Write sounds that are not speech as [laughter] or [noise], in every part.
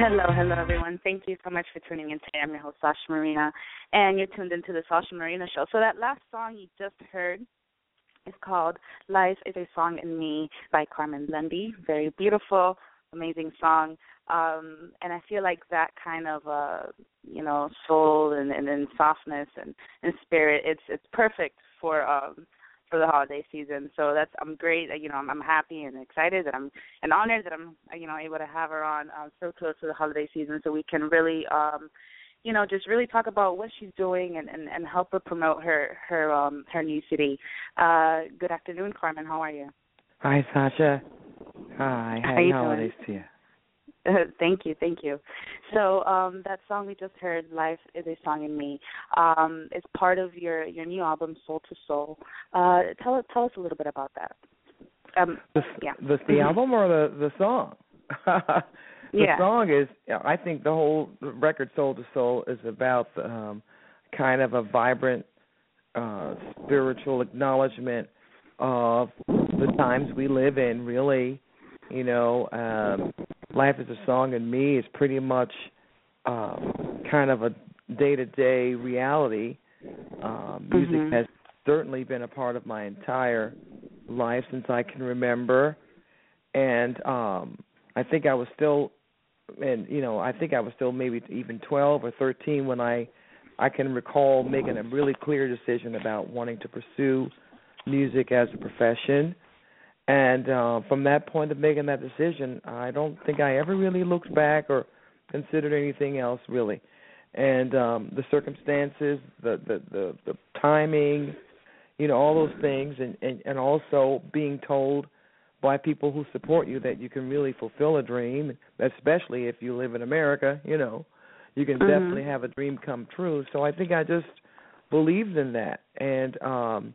Hello, hello everyone. Thank you so much for tuning in today. I'm your host Sasha Marina, and you're tuned into the Sasha Marina Show. So that last song you just heard is called "Life Is a Song in Me" by Carmen Lundy. Very beautiful, amazing song. Um, and I feel like that kind of uh, you know soul and, and, and softness and, and spirit. It's it's perfect for um, for the holiday season. So that's I'm great. You know, I'm, I'm happy and excited that I'm and honored that I'm you know able to have her on um, so close to the holiday season, so we can really um, you know just really talk about what she's doing and, and, and help her promote her her um, her new city. Uh, good afternoon, Carmen. How are you? Hi, Sasha. Hi. How Happy holidays to you. [laughs] thank you, thank you. So um, that song we just heard, "Life Is a Song in Me," um, is part of your your new album, Soul to Soul. Uh, tell tell us a little bit about that. Um, The, yeah. the, the [laughs] album or the the song? [laughs] the Yeah. song is. I think the whole record, Soul to Soul, is about um, kind of a vibrant uh, spiritual acknowledgement of the times we live in. Really, you know, um, life is a song, and me is pretty much um, kind of a day-to-day reality. Um, music Mhm. has certainly been a part of my entire life since I can remember, and um, I think I was still, and you know, I think I was still maybe even twelve or thirteen when I, I can recall making a really clear decision about wanting to pursue music as a profession. And uh, from that point of making that decision, I don't think I ever really looked back or considered anything else really. And um, the circumstances, the, the the the timing, you know, all those things, and, and and also being told by people who support you that you can really fulfill a dream, especially if you live in America. You know, you can Mhm. definitely have a dream come true. So I think I just believed in that, and um,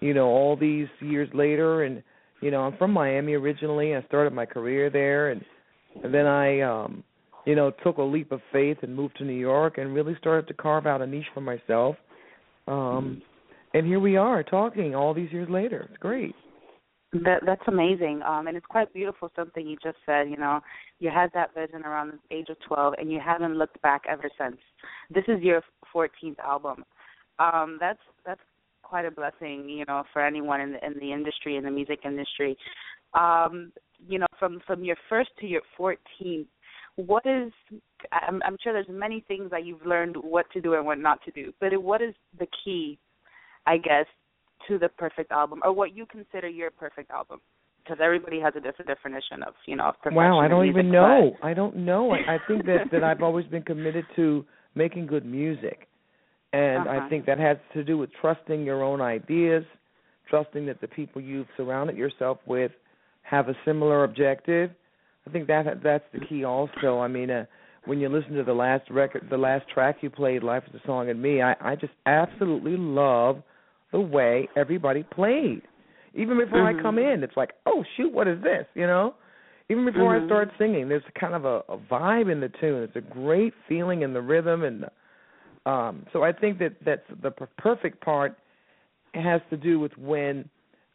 you know, all these years later, and you know, I'm from Miami originally. I started my career there, and and then I, um, you know, took a leap of faith and moved to New York, and really started to carve out a niche for myself. Um, and here we are talking all these years later. It's great. That that's amazing, um, and it's quite beautiful. Something you just said, you know, you had that vision around the age of twelve, and you haven't looked back ever since. This is your fourteenth album. Um, that's that's quite a blessing, you know, for anyone in the in the industry, in the music industry. Um, you know, from from your first to your fourteenth, what is? I'm, I'm sure there's many things that you've learned what to do and what not to do, but what is the key, I guess, to the perfect album, or what you consider your perfect album? Because everybody has a different definition of, you know, of perfection. Wow, I don't even know. I don't know. I, I think that that [laughs] I've always been committed to making good music, and Uh-huh. I think that has to do with trusting your own ideas, trusting that the people you've surrounded yourself with have a similar objective. I think that that's the key. Also, I mean, uh, when you listen to the last record, the last track you played, "Life Is a Song in Me," I I just absolutely love the way everybody played. Even before Mhm. I come in, it's like, oh shoot, what is this? You know. Even before I Mhm. start singing, there's kind of a, a vibe in the tune. It's a great feeling in the rhythm, and the, um, so I think that that's the per- perfect part has to do with when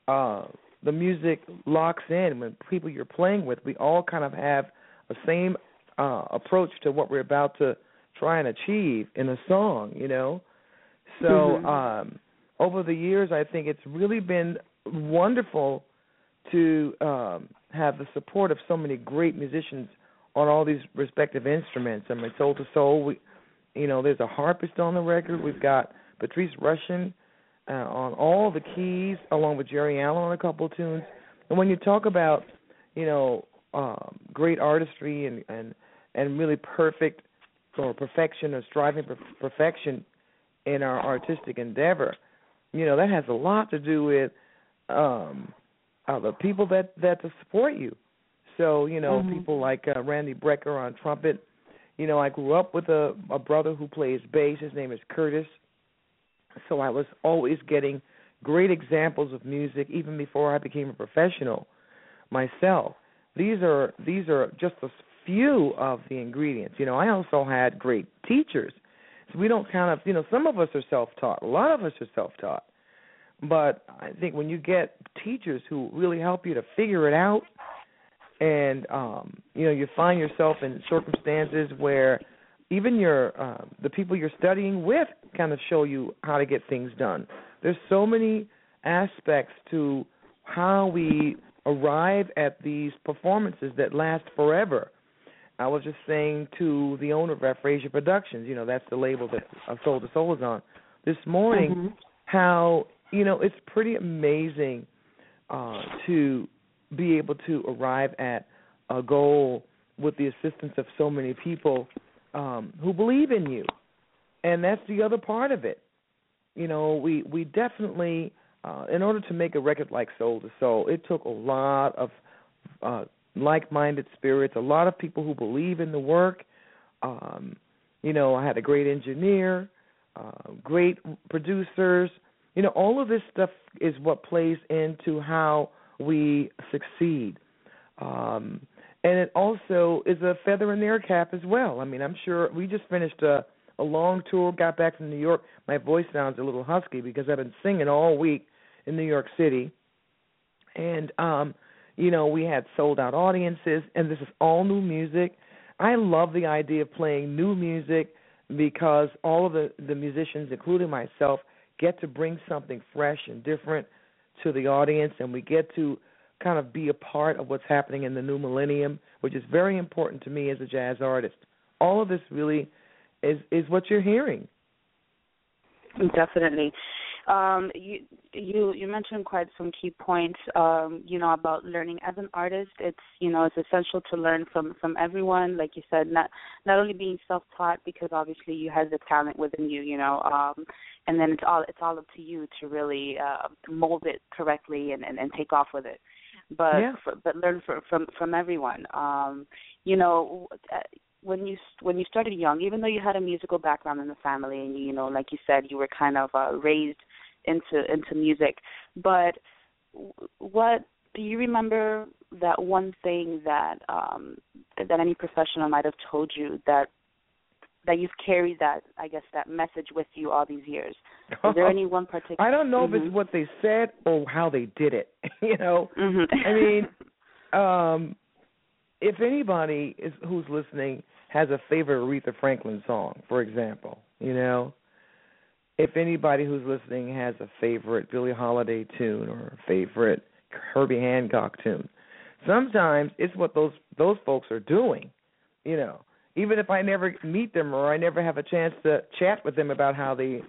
uh, the music locks in. When people you're playing with, we all kind of have a same uh, approach to what we're about to try and achieve in a song. You know, so Mhm. um, over the years, I think it's really been wonderful to um, have the support of so many great musicians on all these respective instruments. I mean, soul to soul, we, you know, there's a harpist on the record. We've got Patrice Rushen uh, on all the keys, along with Geri Allen on a couple of tunes. And when you talk about, you know, um, great artistry and and and really perfect or perfection or striving for perfection in our artistic endeavor, you know, that has a lot to do with um uh, the people that that to support you. So you know, Mhm. people like uh, Randy Brecker on trumpet. You know, I grew up with a a brother who plays bass. His name is Curtis. So I was always getting great examples of music even before I became a professional myself. These are these are just a few of the ingredients. You know, I also had great teachers. So we don't kind of, you know, some of us are self-taught. A lot of us are self-taught. But I think when you get teachers who really help you to figure it out, and um, you know, you find yourself in circumstances where even your uh, the people you're studying with kind of show you how to get things done. There's so many aspects to how we arrive at these performances that last forever. I was just saying to the owner of Afrasia Productions, you know, that's the label that Soul to Soul is on, this morning, Mhm. how you know it's pretty amazing uh, to be able to arrive at a goal with the assistance of so many people um, who believe in you, and that's the other part of it. You know, we we definitely, uh, in order to make a record like Soul to Soul, it took a lot of uh, like-minded spirits, a lot of people who believe in the work. Um, you know, I had a great engineer, uh, great producers. You know, all of this stuff is what plays into how we succeed. Um, and it also is a feather in their cap as well. I mean, I'm sure we just finished a, a long tour, got back from New York. My voice sounds a little husky because I've been singing all week in New York City. And um, you know, we had sold out audiences and this is all new music. I love the idea of playing new music because all of the the musicians including myself get to bring something fresh and different to the audience and we get to kind of be a part of what's happening in the new millennium, which is very important to me as a jazz artist. All of this really is is what you're hearing. Definitely. Um, you you you mentioned quite some key points. Um, you know about learning as an artist. It's you know it's essential to learn from from everyone. Like you said, not not only being self taught because obviously you have the talent within you. You know, um, and then it's all it's all up to you to really uh, mold it correctly and, and and take off with it. But Yeah. for, but learn from from from everyone. Um, you know. Uh, when you when you started young, even though you had a musical background in the family, and you know, like you said, you were kind of uh, raised into into music. But what do you remember that one thing that um that any professional might have told you that that you've carried that I guess that message with you all these years? Is there [laughs] any one particular? I don't know if Mhm. it's what they said or how they did it. [laughs] you know, Mhm. I mean, um, if anybody is who's listening has a favorite Aretha Franklin song, for example, you know, if anybody who's listening has a favorite Billie Holiday tune or a favorite Herbie Hancock tune, sometimes it's what those those folks are doing, you know. Even if I never meet them or I never have a chance to chat with them about how they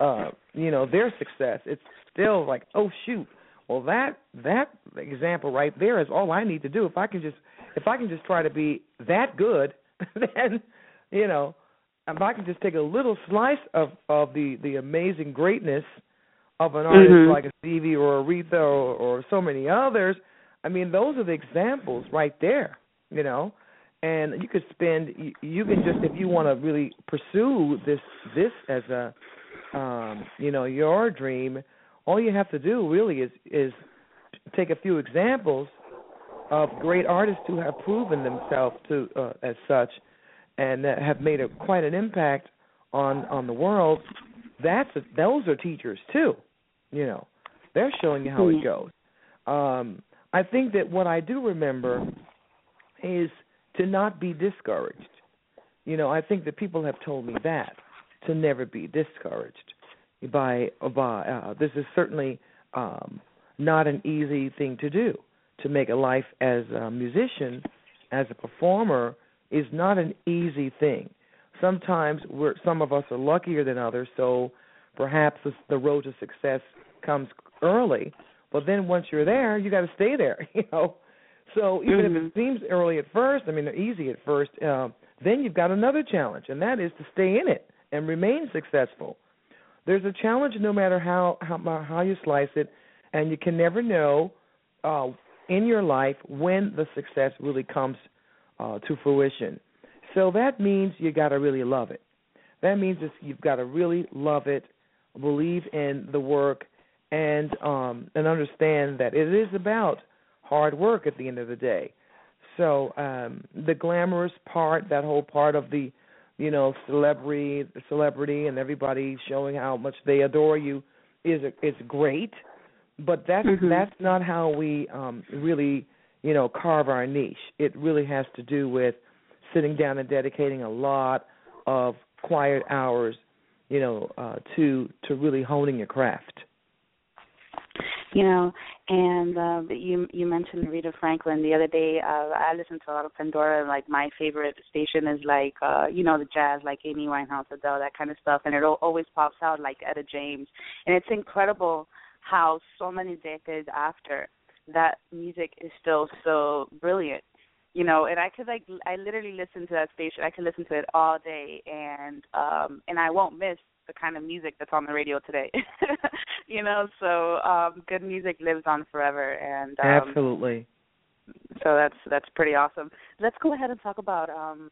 uh you know their success it's still like oh shoot well that that example right there is all i need to do if i can just if i can just try to be that good [laughs] then you know if i can just take a little slice of of the the amazing greatness of an artist Mhm. like a stevie or aretha or, or so many others i mean those are the examples right there you know, and you could spend you, you can just if you want to really pursue this this as a um you know your dream all you have to do really is is take a few examples of great artists who have proven themselves to uh, as such and that have made a quite an impact on on the world that's a, those are teachers too you know. They're showing you how it goes. Um i think that what i do remember is to not be discouraged. You know i think that people have told me that to never be discouraged by by uh, this is certainly um not an easy thing to do to make a life as a musician as a performer is not an easy thing. Sometimes we're some of us are luckier than others so perhaps the, the road to success comes early. But then once you're there you got to stay there [laughs] you know? So even Mm-hmm. if it seems early at first i mean they're easy at first uh, then you've got another challenge and that is to stay in it and remain successful. There's a challenge no matter how how how you slice it and you can never know uh in your life when the success really comes uh to fruition. So that means you got to really love it. That means it's, you've got to really love it believe in the work and um and understand that it is about hard work at the end of the day. So um the glamorous part that whole part of the you know celebrity celebrity and everybody showing how much they adore you is is great. But that's Mhm. that's not how we um really you know carve our niche it really has to do with sitting down and dedicating a lot of quiet hours you know uh to to really honing your craft You know, and uh, you you mentioned Aretha Franklin the other day. Uh, I listen to a lot of Pandora. and, Like my favorite station is like uh, you know the jazz, like Amy Winehouse, Adele, that kind of stuff, and it al- always pops out like Etta James, and it's incredible how so many decades after that music is still so brilliant. You know, and I could like I literally listen to that station. I could listen to it all day, and um and I won't miss the kind of music that's on the radio today. [laughs] you know, so um good music lives on forever and um absolutely so that's that's pretty awesome. Let's go ahead and talk about um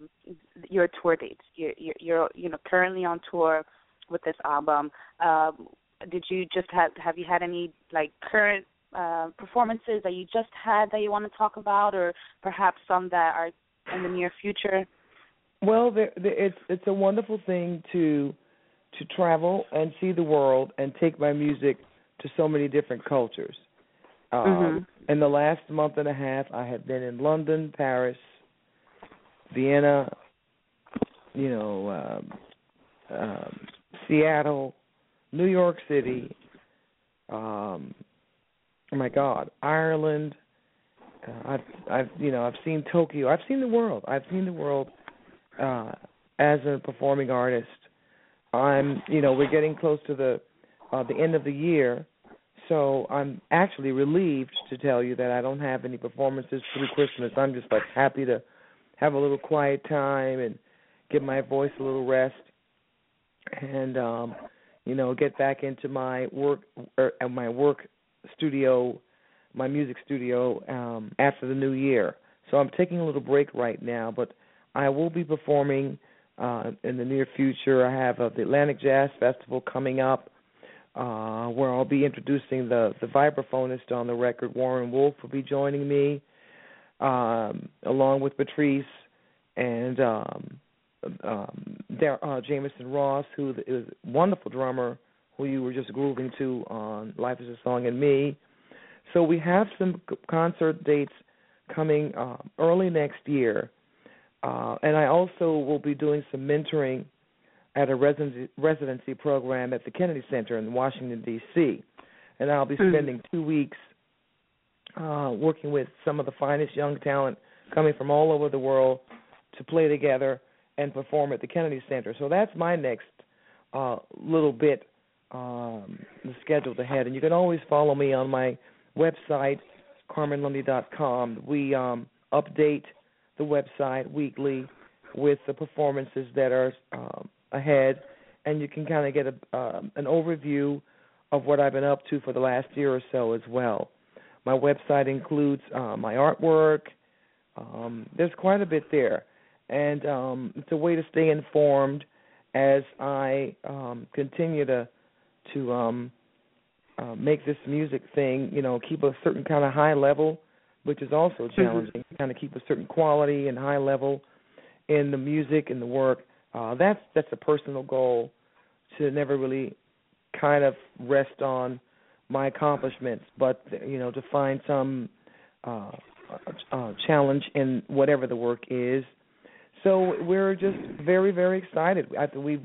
your tour dates. You're you're, you're you know currently on tour with this album. Um did you just have have you had any like current uh performances that you just had that you want to talk about or perhaps some that are in the near future? Well, there, there, it's it's a wonderful thing to to travel and see the world and take my music to so many different cultures. Um, Mhm. In the last month and a half, I have been in London, Paris, Vienna, you know, um, um, Seattle, New York City. Um, oh my God, Ireland. Uh, I've I've you know I've seen Tokyo. I've seen the world. I've seen the world uh, as a performing artist. I'm you know we're getting close to the uh, the end of the year, so I'm actually relieved to tell you that I don't have any performances through Christmas. I'm just like happy to have a little quiet time and give my voice a little rest, and um, you know get back into my work er, my work studio, my music studio um, after the new year. So I'm taking a little break right now, but I will be performing uh, in the near future. I have uh, the Atlantic Jazz Festival coming up, uh, where I'll be introducing the the vibraphonist on the record. Warren Wolf will be joining me, um, along with Patrice and um, um, there, uh, Jamison Ross, who is a wonderful drummer, who you were just grooving to on "Life Is a Song" and me. So we have some concert dates coming uh, early next year. Uh, and I also will be doing some mentoring at a residency, residency program at the Kennedy Center in Washington D.C. And I'll be Mhm. spending two weeks uh, working with some of the finest young talent coming from all over the world to play together and perform at the Kennedy Center. So that's my next uh, little bit um, the scheduled ahead. And you can always follow me on my website, carmenlundy.com. We um, update the website weekly with the performances that are um, ahead, and you can kind of get a, um, an overview of what I've been up to for the last year or so as well. My website includes uh, my artwork, Um, there's quite a bit there, and um, it's a way to stay informed as I um, continue to to um, uh, make this music thing, you know, keep a certain kind of high level, which is also challenging. Mm-hmm. Kind of keep a certain quality and high level in the music and the work. Uh, that's that's a personal goal to never really kind of rest on my accomplishments, but you know, to find some uh, uh, challenge in whatever the work is. So we're just very very excited. I, we've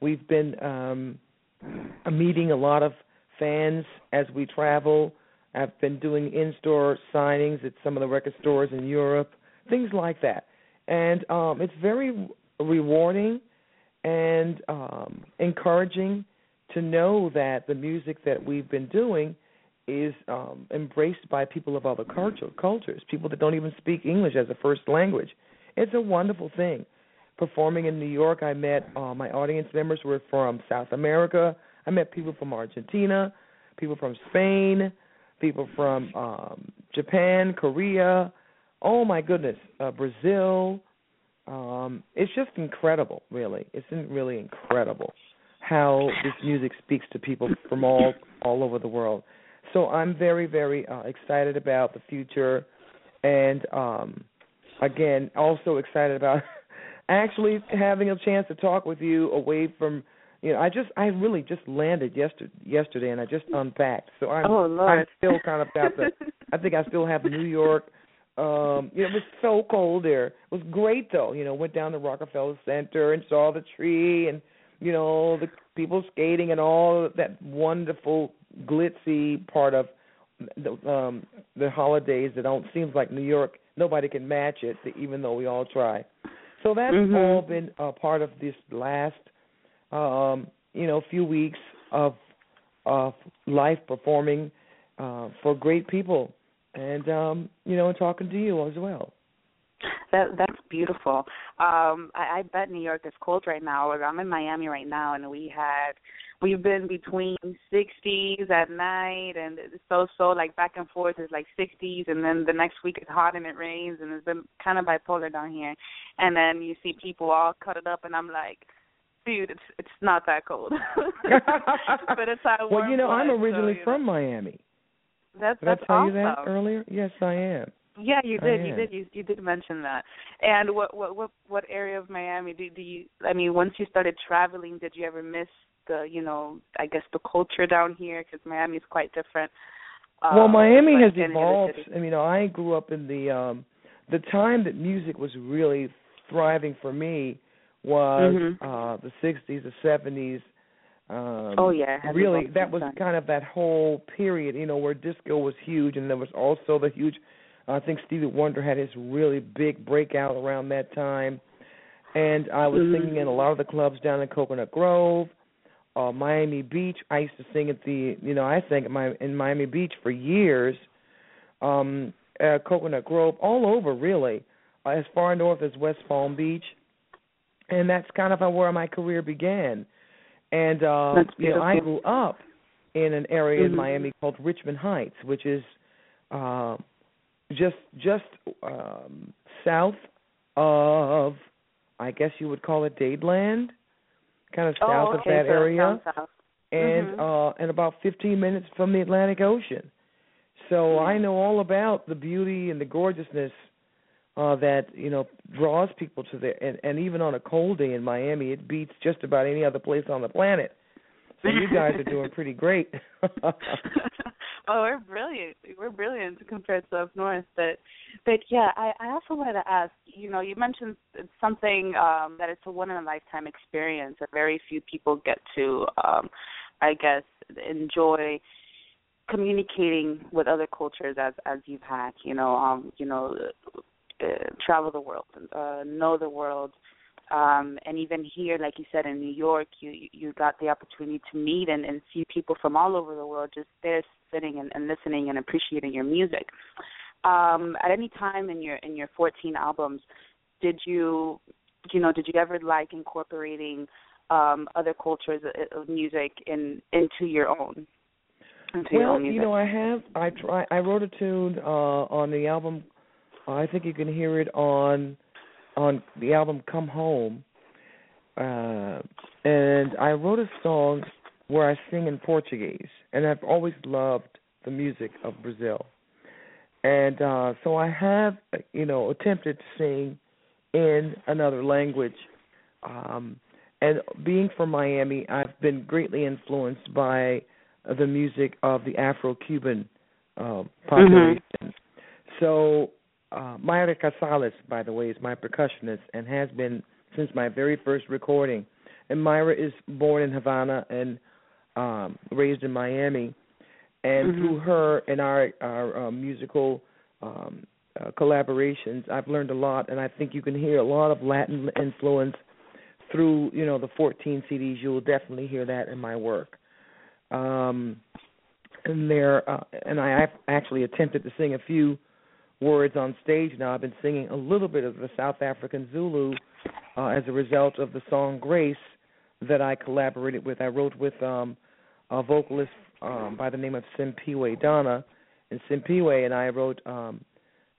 we've been um, meeting a lot of fans as we travel. I've been doing in-store signings at some of the record stores in Europe, things like that, and um, it's very rewarding and um, encouraging to know that the music that we've been doing is um, embraced by people of other culture, cultures, people that don't even speak English as a first language. It's a wonderful thing. Performing in New York, I met uh, my audience members were from South America. I met people from Argentina, people from Spain, people from um, Japan, Korea. Oh my goodness, uh, Brazil. Um, it's just incredible, really. It's really incredible how this music speaks to people from all all over the world. So I'm very very uh, excited about the future, and um, again also excited about actually having a chance to talk with you away from you know I just I really just landed yesterday yesterday and I just unpacked. So I'm oh, Lord. I'm still kind of got the I think I still have New York. Um, you know, it was so cold there. It was great though. You know, went down to Rockefeller Center and saw the tree and you know the people skating and all that wonderful glitzy part of the um the holidays that don't seems like New York nobody can match it even though we all try. So that's mm-hmm. all been a part of this last um you know few weeks of of life performing uh for great people and um you know and talking to you as well. That that's beautiful. Um, I, I bet New York is cold right now. I'm in Miami right now, and we had we've been between 60s at night, and so so like back and forth is like 60s, and then the next week it's hot and it rains, and it's been kind of bipolar down here. And then you see people all cut it up, and I'm like, dude, it's it's not that cold. [laughs] but it's that Well, you know, I'm originally so, from know. Miami. That's did that's I tell awesome. you that earlier? Yes, I am. Yeah, you did. You did. You you did mention that. And what what what what area of Miami do do you? I mean, once you started traveling, did you ever miss the you know I guess the culture down here because Miami is quite different. Um, well, Miami like has evolved. I mean, you know, I grew up in the um the time that music was really thriving for me was mm-hmm. uh the 60s, the 70s. Um, oh yeah, really, that was kind of that whole period, you know, where disco was huge, and there was also the huge I think Stevie Wonder had his really big breakout around that time, and I was mm-hmm. singing in a lot of the clubs down in Coconut Grove, uh, Miami Beach. I used to sing at the, you know, I sang at my in Miami Beach for years, um, uh, Coconut Grove, all over really, uh, as far north as West Palm Beach, and that's kind of where my career began. And uh, you know, I grew up in an area mm-hmm. in Miami called Richmond Heights, which is uh, just just um, south of, I guess you would call it Dadeland, kind of south oh, okay, of that so area, and mm-hmm. uh, and about 15 minutes from the Atlantic Ocean. So mm-hmm. I know all about the beauty and the gorgeousness uh, that you know draws people to there, and, and even on a cold day in Miami, it beats just about any other place on the planet. So you guys are doing [laughs] pretty great. [laughs] oh, we're brilliant. We're brilliant compared to up north. But, but yeah, I, I also wanted to ask. You know, you mentioned something um, that it's a one in a lifetime experience that very few people get to, um, I guess, enjoy communicating with other cultures as as you've had. You know, um, you know, uh, travel the world, uh, know the world um, and even here, like you said in New York, you you got the opportunity to meet and, and see people from all over the world just there sitting and, and listening and appreciating your music. Um, at any time in your in your 14 albums, did you you know did you ever like incorporating um, other cultures of music in into your own? Into well, your own music? you know, I have. I try. I wrote a tune uh, on the album I think you can hear it on on the album Come Home. Uh, and I wrote a song where I sing in Portuguese, and I've always loved the music of Brazil. And uh, so I have, you know, attempted to sing in another language. Um, and being from Miami, I've been greatly influenced by the music of the Afro-Cuban uh, population. Mm-hmm. So uh, Mayra Casales, by the way, is my percussionist and has been since my very first recording. And Mayra is born in Havana and um, raised in Miami. And mm-hmm. through her and our our uh, musical um, uh, collaborations, I've learned a lot, and I think you can hear a lot of Latin influence through you know the 14 CDs. You will definitely hear that in my work. Um, and there, uh, and I actually attempted to sing a few words on stage now. I've been singing a little bit of the South African Zulu uh, as a result of the song Grace that I collaborated with. I wrote with um, a vocalist um, by the name of Simphiwe Dana, and Simphiwe and I wrote um,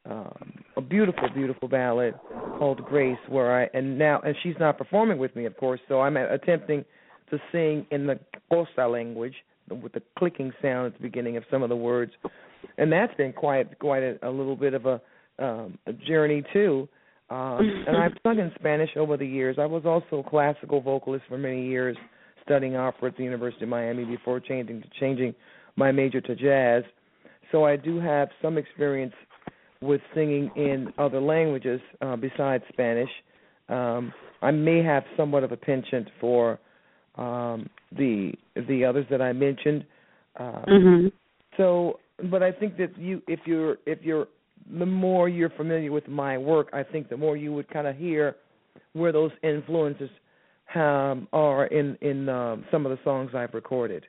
um, a beautiful, beautiful ballad called Grace, where I and now and she's not performing with me, of course, so I'm attempting to sing in the Xhosa language with the clicking sound at the beginning of some of the words and that's been quite quite a, a little bit of a, um, a journey too. Um, and I've sung in Spanish over the years. I was also a classical vocalist for many years, studying opera at the University of Miami before changing to changing my major to jazz. So I do have some experience with singing in other languages uh, besides Spanish. Um, I may have somewhat of a penchant for um, the the others that I mentioned. Uh, mm-hmm. So but I think that you, if you're, if you're, the more you're familiar with my work, I think the more you would kind of hear where those influences um, are in in um, some of the songs I've recorded.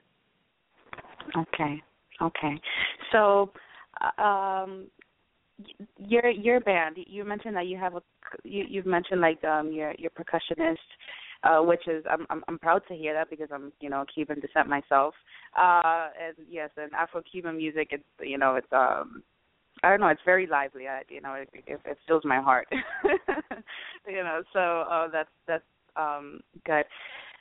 Okay, okay. So, uh, um, your your band, you mentioned that you have a, you you've mentioned like um your your percussionist uh, which is I'm, I'm I'm proud to hear that because I'm you know Cuban descent myself. Uh, and yes, and Afro-Cuban music, it's you know it's um I don't know, it's very lively. I, you know, it, it, it fills my heart. [laughs] you know, so uh, that's that's um good.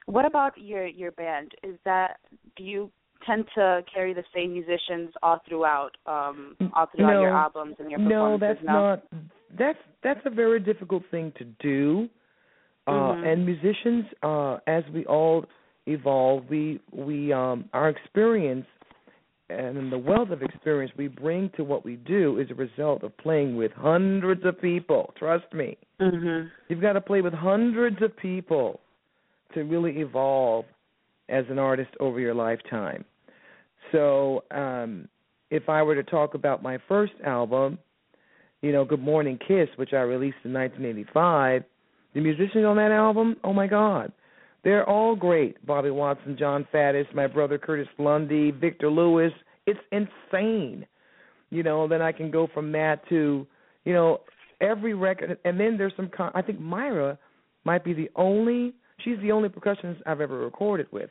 What about your your band? Is that do you tend to carry the same musicians all throughout um all throughout no, your albums and your performances? No, that's no? not that's that's a very difficult thing to do. Uh, mm-hmm. and musicians, uh, as we all evolve, we we um, our experience and the wealth of experience we bring to what we do is a result of playing with hundreds of people. Trust me, mm-hmm. you've got to play with hundreds of people to really evolve as an artist over your lifetime. So, um, if I were to talk about my first album, you know, Good Morning Kiss, which I released in 1985 the musicians on that album, oh my God, they're all great. Bobby Watson, Jon Faddis, my brother Curtis Lundy, Victor Lewis. It's insane. You know, then I can go from that to, you know, every record. And then there's some. Con- I think Mayra might be the only. She's the only percussionist I've ever recorded with.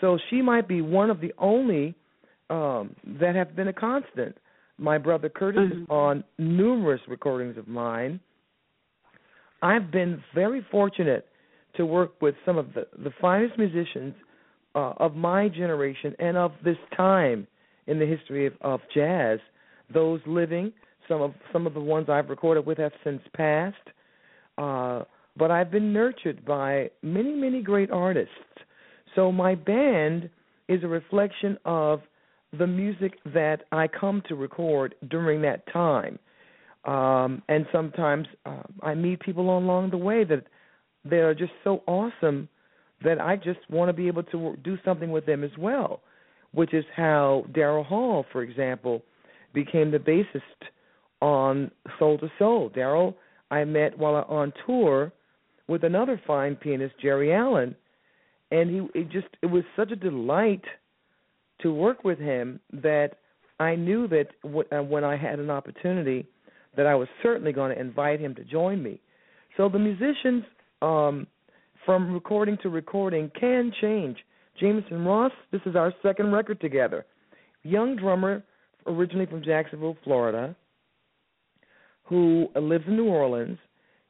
So she might be one of the only um, that have been a constant. My brother Curtis mm-hmm. is on numerous recordings of mine. I've been very fortunate to work with some of the, the finest musicians uh, of my generation and of this time in the history of, of jazz. Those living, some of some of the ones I've recorded with have since passed, uh, but I've been nurtured by many many great artists. So my band is a reflection of the music that I come to record during that time um, and sometimes uh, I meet people along the way that they are just so awesome that I just want to be able to do something with them as well, which is how Darryl Hall, for example, became the bassist on Soul to Soul. Darryl, I met while on tour with another fine pianist, Geri Allen, and he it just it was such a delight to work with him that I knew that uh, when I had an opportunity that I was certainly going to invite him to join me. So the musicians, um, from recording to recording, can change. Jamison Ross, this is our second record together. Young drummer, originally from Jacksonville, Florida, who lives in New Orleans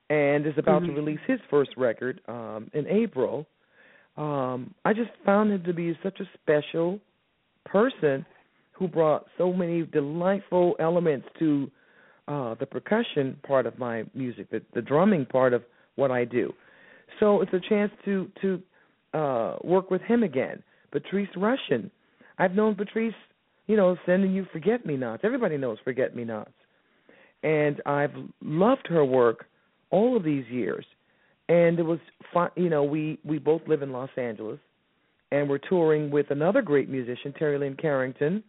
and is about Mm-hmm. to release his first record um, in April. Um, I just found him to be such a special person who brought so many delightful elements to uh, the percussion part of my music, the, the drumming part of what I do. So it's a chance to to uh, work with him again. Patrice Rushen. I've known Patrice, you know, sending you Forget Me Nots. Everybody knows Forget Me Nots. And I've loved her work all of these years. And it was fun, you know, we we both live in Los Angeles and we're touring with another great musician, Terri Lyne Carrington.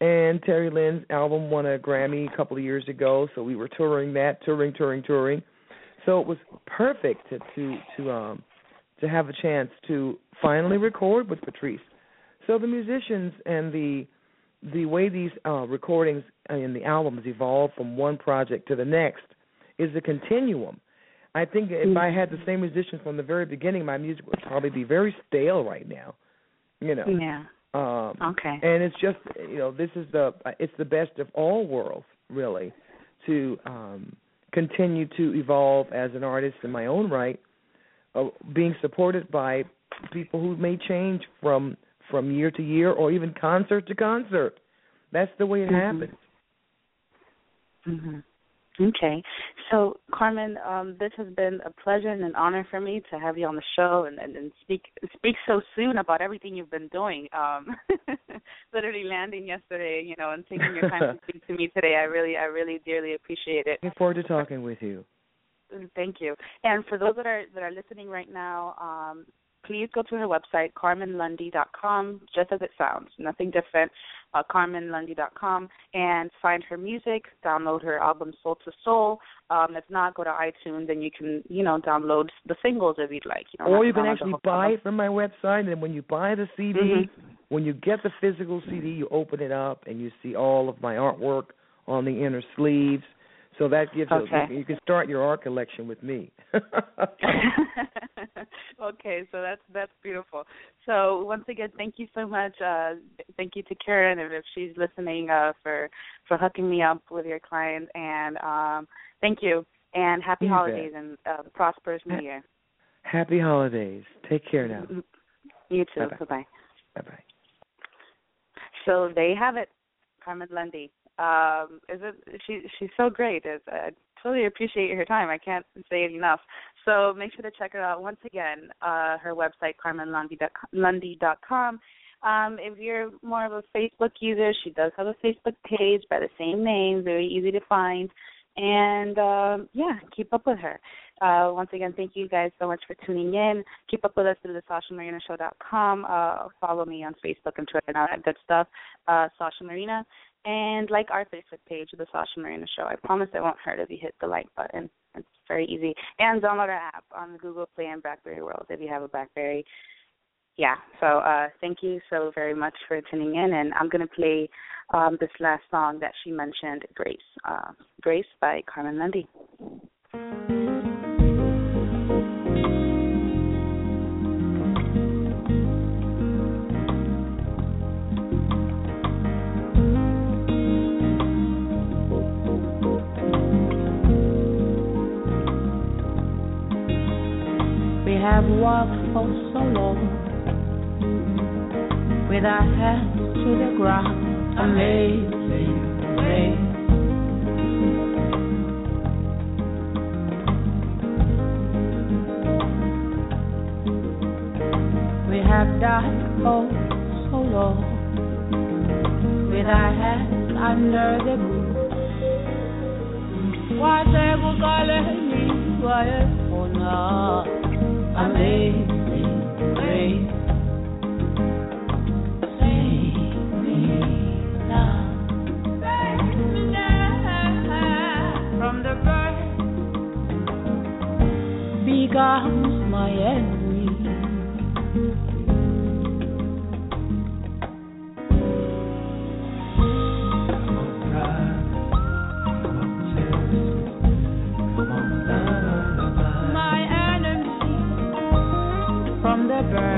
And Terri Lyne's album won a Grammy a couple of years ago, so we were touring that, touring, touring, touring. So it was perfect to to to um to have a chance to finally record with Patrice. So the musicians and the the way these uh recordings and the albums evolve from one project to the next is a continuum. I think if I had the same musicians from the very beginning, my music would probably be very stale right now. You know. Yeah. Um, Okay. and it's just you know this is the it's the best of all worlds really to um continue to evolve as an artist in my own right uh, being supported by people who may change from from year to year or even concert to concert that's the way it Mhm. happens hmm Okay. So, Carmen, um, this has been a pleasure and an honor for me to have you on the show and, and, and speak speak so soon about everything you've been doing. Um, [laughs] literally landing yesterday, you know, and taking your time to [laughs] speak to me today. I really, I really dearly appreciate it. looking forward to talking with you Thank you. And for those that are that are listening right now, um, please go to her website, carmenlundy.com, just as it sounds, nothing different. Uh, carmenlundy.com, and find her music. Download her album Soul to Soul. Um, if not, go to iTunes and you can, you know, download the singles if you'd like. You or you can actually buy it from my website and when you buy the CD Mhm. when you get the physical CD, you open it up and you see all of my artwork on the inner sleeves. So that gives Okay. you you can start your art collection with me. [laughs] okay, so that's that's beautiful. So once again, thank you so much. Uh, thank you to Karen, and if she's listening, uh, for for hooking me up with your client. And um, thank you, and happy You bet. holidays and uh, prosperous New Year. Happy holidays. Take care now. You too. Bye-bye. Bye bye. Bye bye. So there you have it, Carmen Lundy. Um, is it? She she's so great. It's, I totally appreciate her time. I can't say it enough. So make sure to check her out once again. Uh, her website carmenlundy.com. Um, if you're more of a Facebook user, she does have a Facebook page by the same name, very easy to find. And um, yeah, keep up with her. Uh, once again, thank you guys so much for tuning in. Keep up with us through the SashaMarinaShow.com. Uh, follow me on Facebook and Twitter and all that good stuff. Uh, Sasha Marina. And like our Facebook page, The Sasha Marina Show. I promise it won't hurt if you hit the like button. It's very easy. And download our app on the Google Play and BlackBerry World if you have a BlackBerry. Yeah, so uh, thank you so very much for tuning in. And I'm going to play um, this last song that she mentioned, Grace. Uh, Grace by Carmen Lundy. Have walked for so long with our hands to the ground. Amazing grace. We have done oh so long with our hands under the. Wasebukaleni wayekhona amazing grace. Save me. Save me now. From the birth becomes my enemy. The.